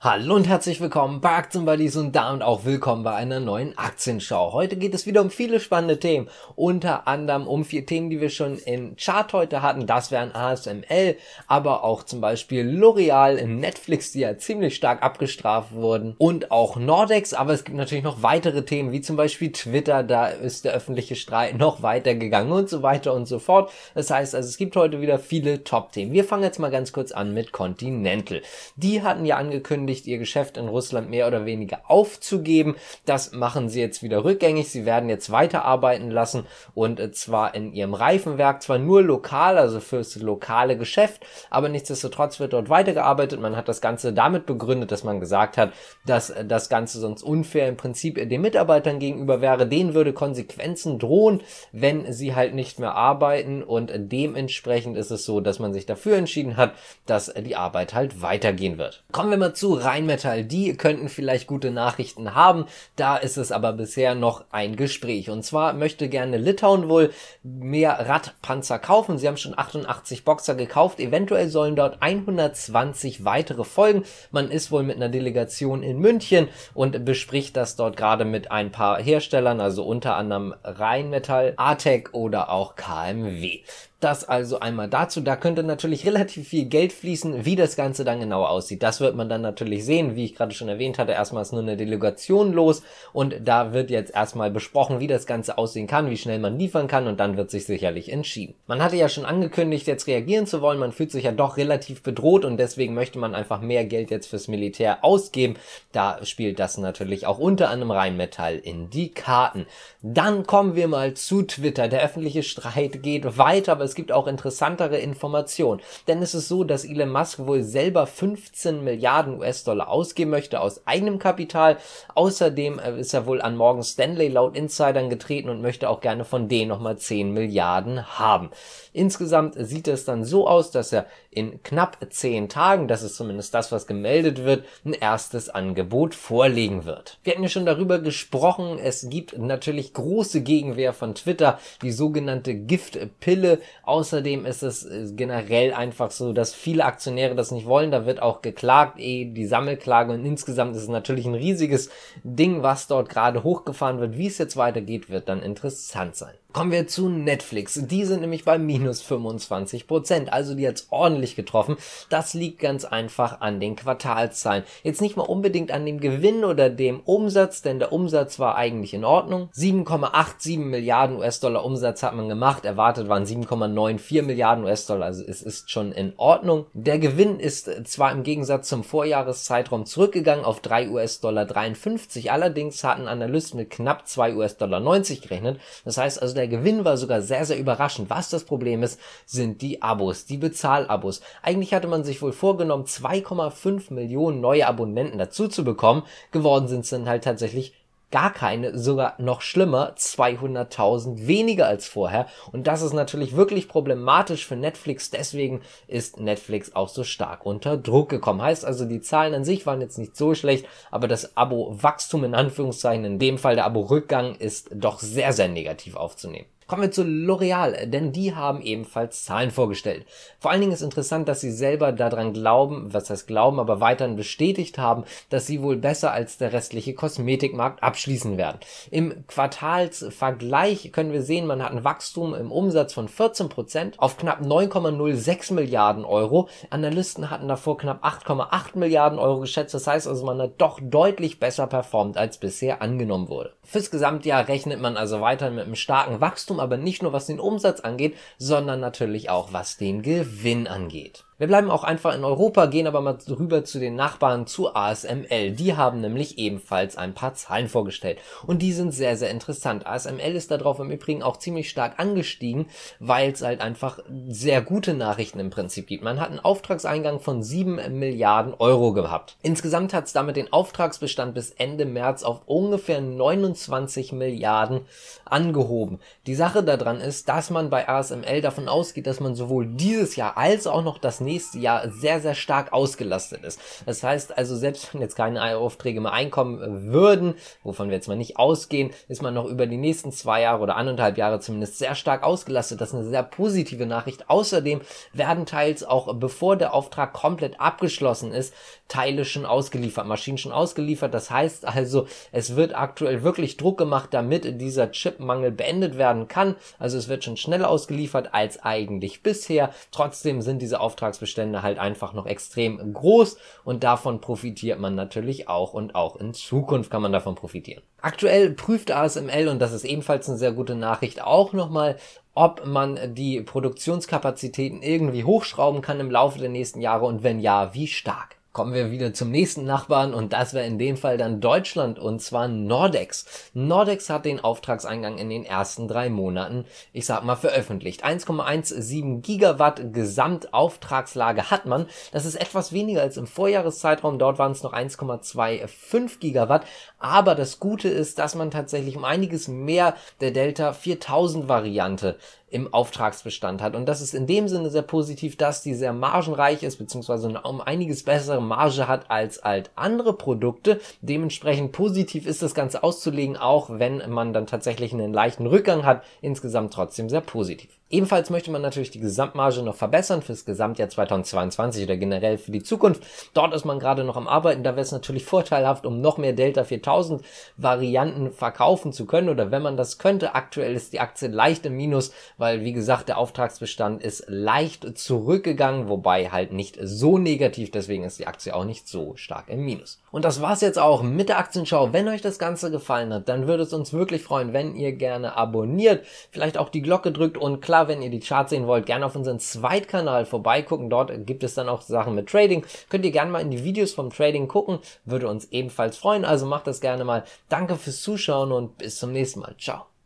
Hallo und herzlich willkommen bei Aktienbuddies und damit auch willkommen bei einer neuen Aktienschau. Heute geht es wieder um viele spannende Themen, unter anderem um vier Themen, die wir schon in Chart heute hatten. Das wären ASML, aber auch zum Beispiel L'Oreal, Netflix, die ja ziemlich stark abgestraft wurden und auch Nordex. Aber es gibt natürlich noch weitere Themen, wie zum Beispiel Twitter, da ist der öffentliche Streit noch weiter gegangen und so weiter und so fort. Das heißt also, es gibt heute wieder viele Top-Themen. Wir fangen jetzt mal ganz kurz an mit Continental. Die hatten ja angekündigt, angekündigt, ihr Geschäft in Russland mehr oder weniger aufzugeben. Das machen sie jetzt wieder rückgängig. Sie werden jetzt weiterarbeiten lassen und äh, zwar in ihrem Reifenwerk, zwar nur lokal, also fürs lokale Geschäft, aber nichtsdestotrotz wird dort weitergearbeitet. Man hat das Ganze damit begründet, dass man gesagt hat, dass äh, das Ganze sonst unfair im Prinzip den Mitarbeitern gegenüber wäre. Denen würde Konsequenzen drohen, wenn sie halt nicht mehr arbeiten und dementsprechend ist es so, dass man sich dafür entschieden hat, dass die Arbeit halt weitergehen wird. Kommen wir mal zu Rheinmetall, die könnten vielleicht gute Nachrichten haben. Da ist es aber bisher noch ein Gespräch. Und zwar möchte gerne Litauen wohl mehr Radpanzer kaufen. Sie haben schon 88 Boxer gekauft. Eventuell sollen dort 120 weitere folgen. Man ist wohl mit einer Delegation in München und bespricht das dort gerade mit ein paar Herstellern, also unter anderem Rheinmetall, Artec oder auch KMW. Das also einmal dazu. Da könnte natürlich relativ viel Geld fließen. Wie das Ganze dann genau aussieht, das wird man dann natürlich sehen. Wie ich gerade schon erwähnt hatte, erstmal ist nur eine Delegation los und da wird jetzt erstmal besprochen, wie das Ganze aussehen kann, wie schnell man liefern kann und dann wird sich sicherlich entschieden. Man hatte ja schon angekündigt, jetzt reagieren zu wollen. Man fühlt sich ja doch relativ bedroht und deswegen möchte man einfach mehr Geld jetzt fürs Militär ausgeben. Da spielt das natürlich auch unter anderem Rheinmetall in die Karten. Dann kommen wir mal zu Twitter. Der öffentliche Streit geht weiter, es gibt auch interessantere Informationen. Denn es ist so, dass Elon Musk wohl selber 15 Milliarden US-Dollar ausgeben möchte aus eigenem Kapital. Außerdem äh, ist er wohl an Morgan Stanley laut Insidern getreten und möchte auch gerne von denen nochmal 10 Milliarden haben. Insgesamt sieht es dann so aus, dass er in knapp 10 Tagen, das ist zumindest das, was gemeldet wird, ein erstes Angebot vorlegen wird. Wir hatten ja schon darüber gesprochen, es gibt natürlich große Gegenwehr von Twitter, die sogenannte Giftpille. Außerdem ist es äh, generell einfach so, dass viele Aktionäre das nicht wollen. Da wird auch geklagt, eh die Sammelklage und insgesamt ist es natürlich ein riesiges Ding, was dort gerade hochgefahren wird. Wie es jetzt weitergeht, wird dann interessant sein. Kommen wir zu Netflix. Die sind nämlich bei minus 25 Prozent. Also die hat's ordentlich getroffen. Das liegt ganz einfach an den Quartalszahlen. Jetzt nicht mal unbedingt an dem Gewinn oder dem Umsatz, denn der Umsatz war eigentlich in Ordnung. 7,87 Milliarden US-Dollar Umsatz hat man gemacht. Erwartet waren 7,94 Milliarden US-Dollar. Also es ist schon in Ordnung. Der Gewinn ist zwar im Gegensatz zum Vorjahreszeitraum zurückgegangen auf 3 US-Dollar 53. Allerdings hatten Analysten mit knapp 2 US-Dollar 90 gerechnet. Das heißt also, der Gewinn war sogar sehr, sehr überraschend. Was das Problem ist, sind die Abos, die Bezahlabos. Eigentlich hatte man sich wohl vorgenommen, 2,5 Millionen neue Abonnenten dazu zu bekommen. Geworden sind es dann halt tatsächlich gar keine, sogar noch schlimmer, 200.000 weniger als vorher. Und das ist natürlich wirklich problematisch für Netflix. Deswegen ist Netflix auch so stark unter Druck gekommen. Heißt also, die Zahlen an sich waren jetzt nicht so schlecht, aber das Abo-Wachstum in Anführungszeichen, in dem Fall der Abo-Rückgang, ist doch sehr, sehr negativ aufzunehmen. Kommen wir zu L'Oreal, denn die haben ebenfalls Zahlen vorgestellt. Vor allen Dingen ist interessant, dass sie selber daran glauben, was heißt glauben, aber weiterhin bestätigt haben, dass sie wohl besser als der restliche Kosmetikmarkt abschließen werden. Im Quartalsvergleich können wir sehen, man hat ein Wachstum im Umsatz von 14 Prozent auf knapp 9,06 Milliarden Euro. Analysten hatten davor knapp 8,8 Milliarden Euro geschätzt. Das heißt also, man hat doch deutlich besser performt, als bisher angenommen wurde. Fürs Gesamtjahr rechnet man also weiter mit einem starken Wachstum, aber nicht nur was den Umsatz angeht, sondern natürlich auch was den Gewinn angeht. Wir bleiben auch einfach in Europa, gehen aber mal rüber zu den Nachbarn zu ASML. Die haben nämlich ebenfalls ein paar Zahlen vorgestellt und die sind sehr, sehr interessant. ASML ist darauf im Übrigen auch ziemlich stark angestiegen, weil es halt einfach sehr gute Nachrichten im Prinzip gibt. Man hat einen Auftragseingang von 7 Milliarden Euro gehabt. Insgesamt hat es damit den Auftragsbestand bis Ende März auf ungefähr 29 Milliarden angehoben. Die Sache daran ist, dass man bei ASML davon ausgeht, dass man sowohl dieses Jahr als auch noch das nächste Jahr sehr, sehr stark ausgelastet ist. Das heißt also, selbst wenn jetzt keine Aufträge mehr einkommen würden, wovon wir jetzt mal nicht ausgehen, ist man noch über die nächsten zwei Jahre oder anderthalb Jahre zumindest sehr stark ausgelastet. Das ist eine sehr positive Nachricht. Außerdem werden teils auch, bevor der Auftrag komplett abgeschlossen ist, Teile schon ausgeliefert, Maschinen schon ausgeliefert. Das heißt also, es wird aktuell wirklich Druck gemacht, damit dieser Chipmangel beendet werden kann. Also es wird schon schneller ausgeliefert als eigentlich bisher. Trotzdem sind diese Auftragsbestände halt einfach noch extrem groß und davon profitiert man natürlich auch und auch in Zukunft kann man davon profitieren. Aktuell prüft ASML und das ist ebenfalls eine sehr gute Nachricht auch nochmal, ob man die Produktionskapazitäten irgendwie hochschrauben kann im Laufe der nächsten Jahre und wenn ja, wie stark kommen wir wieder zum nächsten Nachbarn und das wäre in dem Fall dann Deutschland und zwar Nordex. Nordex hat den Auftragseingang in den ersten drei Monaten, ich sag mal, veröffentlicht. 1,17 Gigawatt Gesamtauftragslage hat man. Das ist etwas weniger als im Vorjahreszeitraum. Dort waren es noch 1,25 Gigawatt. Aber das Gute ist, dass man tatsächlich um einiges mehr der Delta 4000 Variante im Auftragsbestand hat. Und das ist in dem Sinne sehr positiv, dass die sehr margenreich ist, beziehungsweise eine um einiges bessere Marge hat als halt andere Produkte. Dementsprechend positiv ist das Ganze auszulegen, auch wenn man dann tatsächlich einen leichten Rückgang hat. Insgesamt trotzdem sehr positiv. Ebenfalls möchte man natürlich die Gesamtmarge noch verbessern fürs Gesamtjahr 2022 oder generell für die Zukunft. Dort ist man gerade noch am Arbeiten. Da wäre es natürlich vorteilhaft, um noch mehr Delta 4000 Varianten verkaufen zu können oder wenn man das könnte. Aktuell ist die Aktie leicht im Minus, weil wie gesagt, der Auftragsbestand ist leicht zurückgegangen, wobei halt nicht so negativ. Deswegen ist die Aktie auch nicht so stark im Minus. Und das war's jetzt auch mit der Aktienschau. Wenn euch das Ganze gefallen hat, dann würde es uns wirklich freuen, wenn ihr gerne abonniert, vielleicht auch die Glocke drückt und klar klar, wenn ihr die Charts sehen wollt, gerne auf unseren Zweitkanal vorbeigucken. Dort gibt es dann auch Sachen mit Trading. Könnt ihr gerne mal in die Videos vom Trading gucken. Würde uns ebenfalls freuen. Also macht das gerne mal. Danke fürs Zuschauen und bis zum nächsten Mal. Ciao.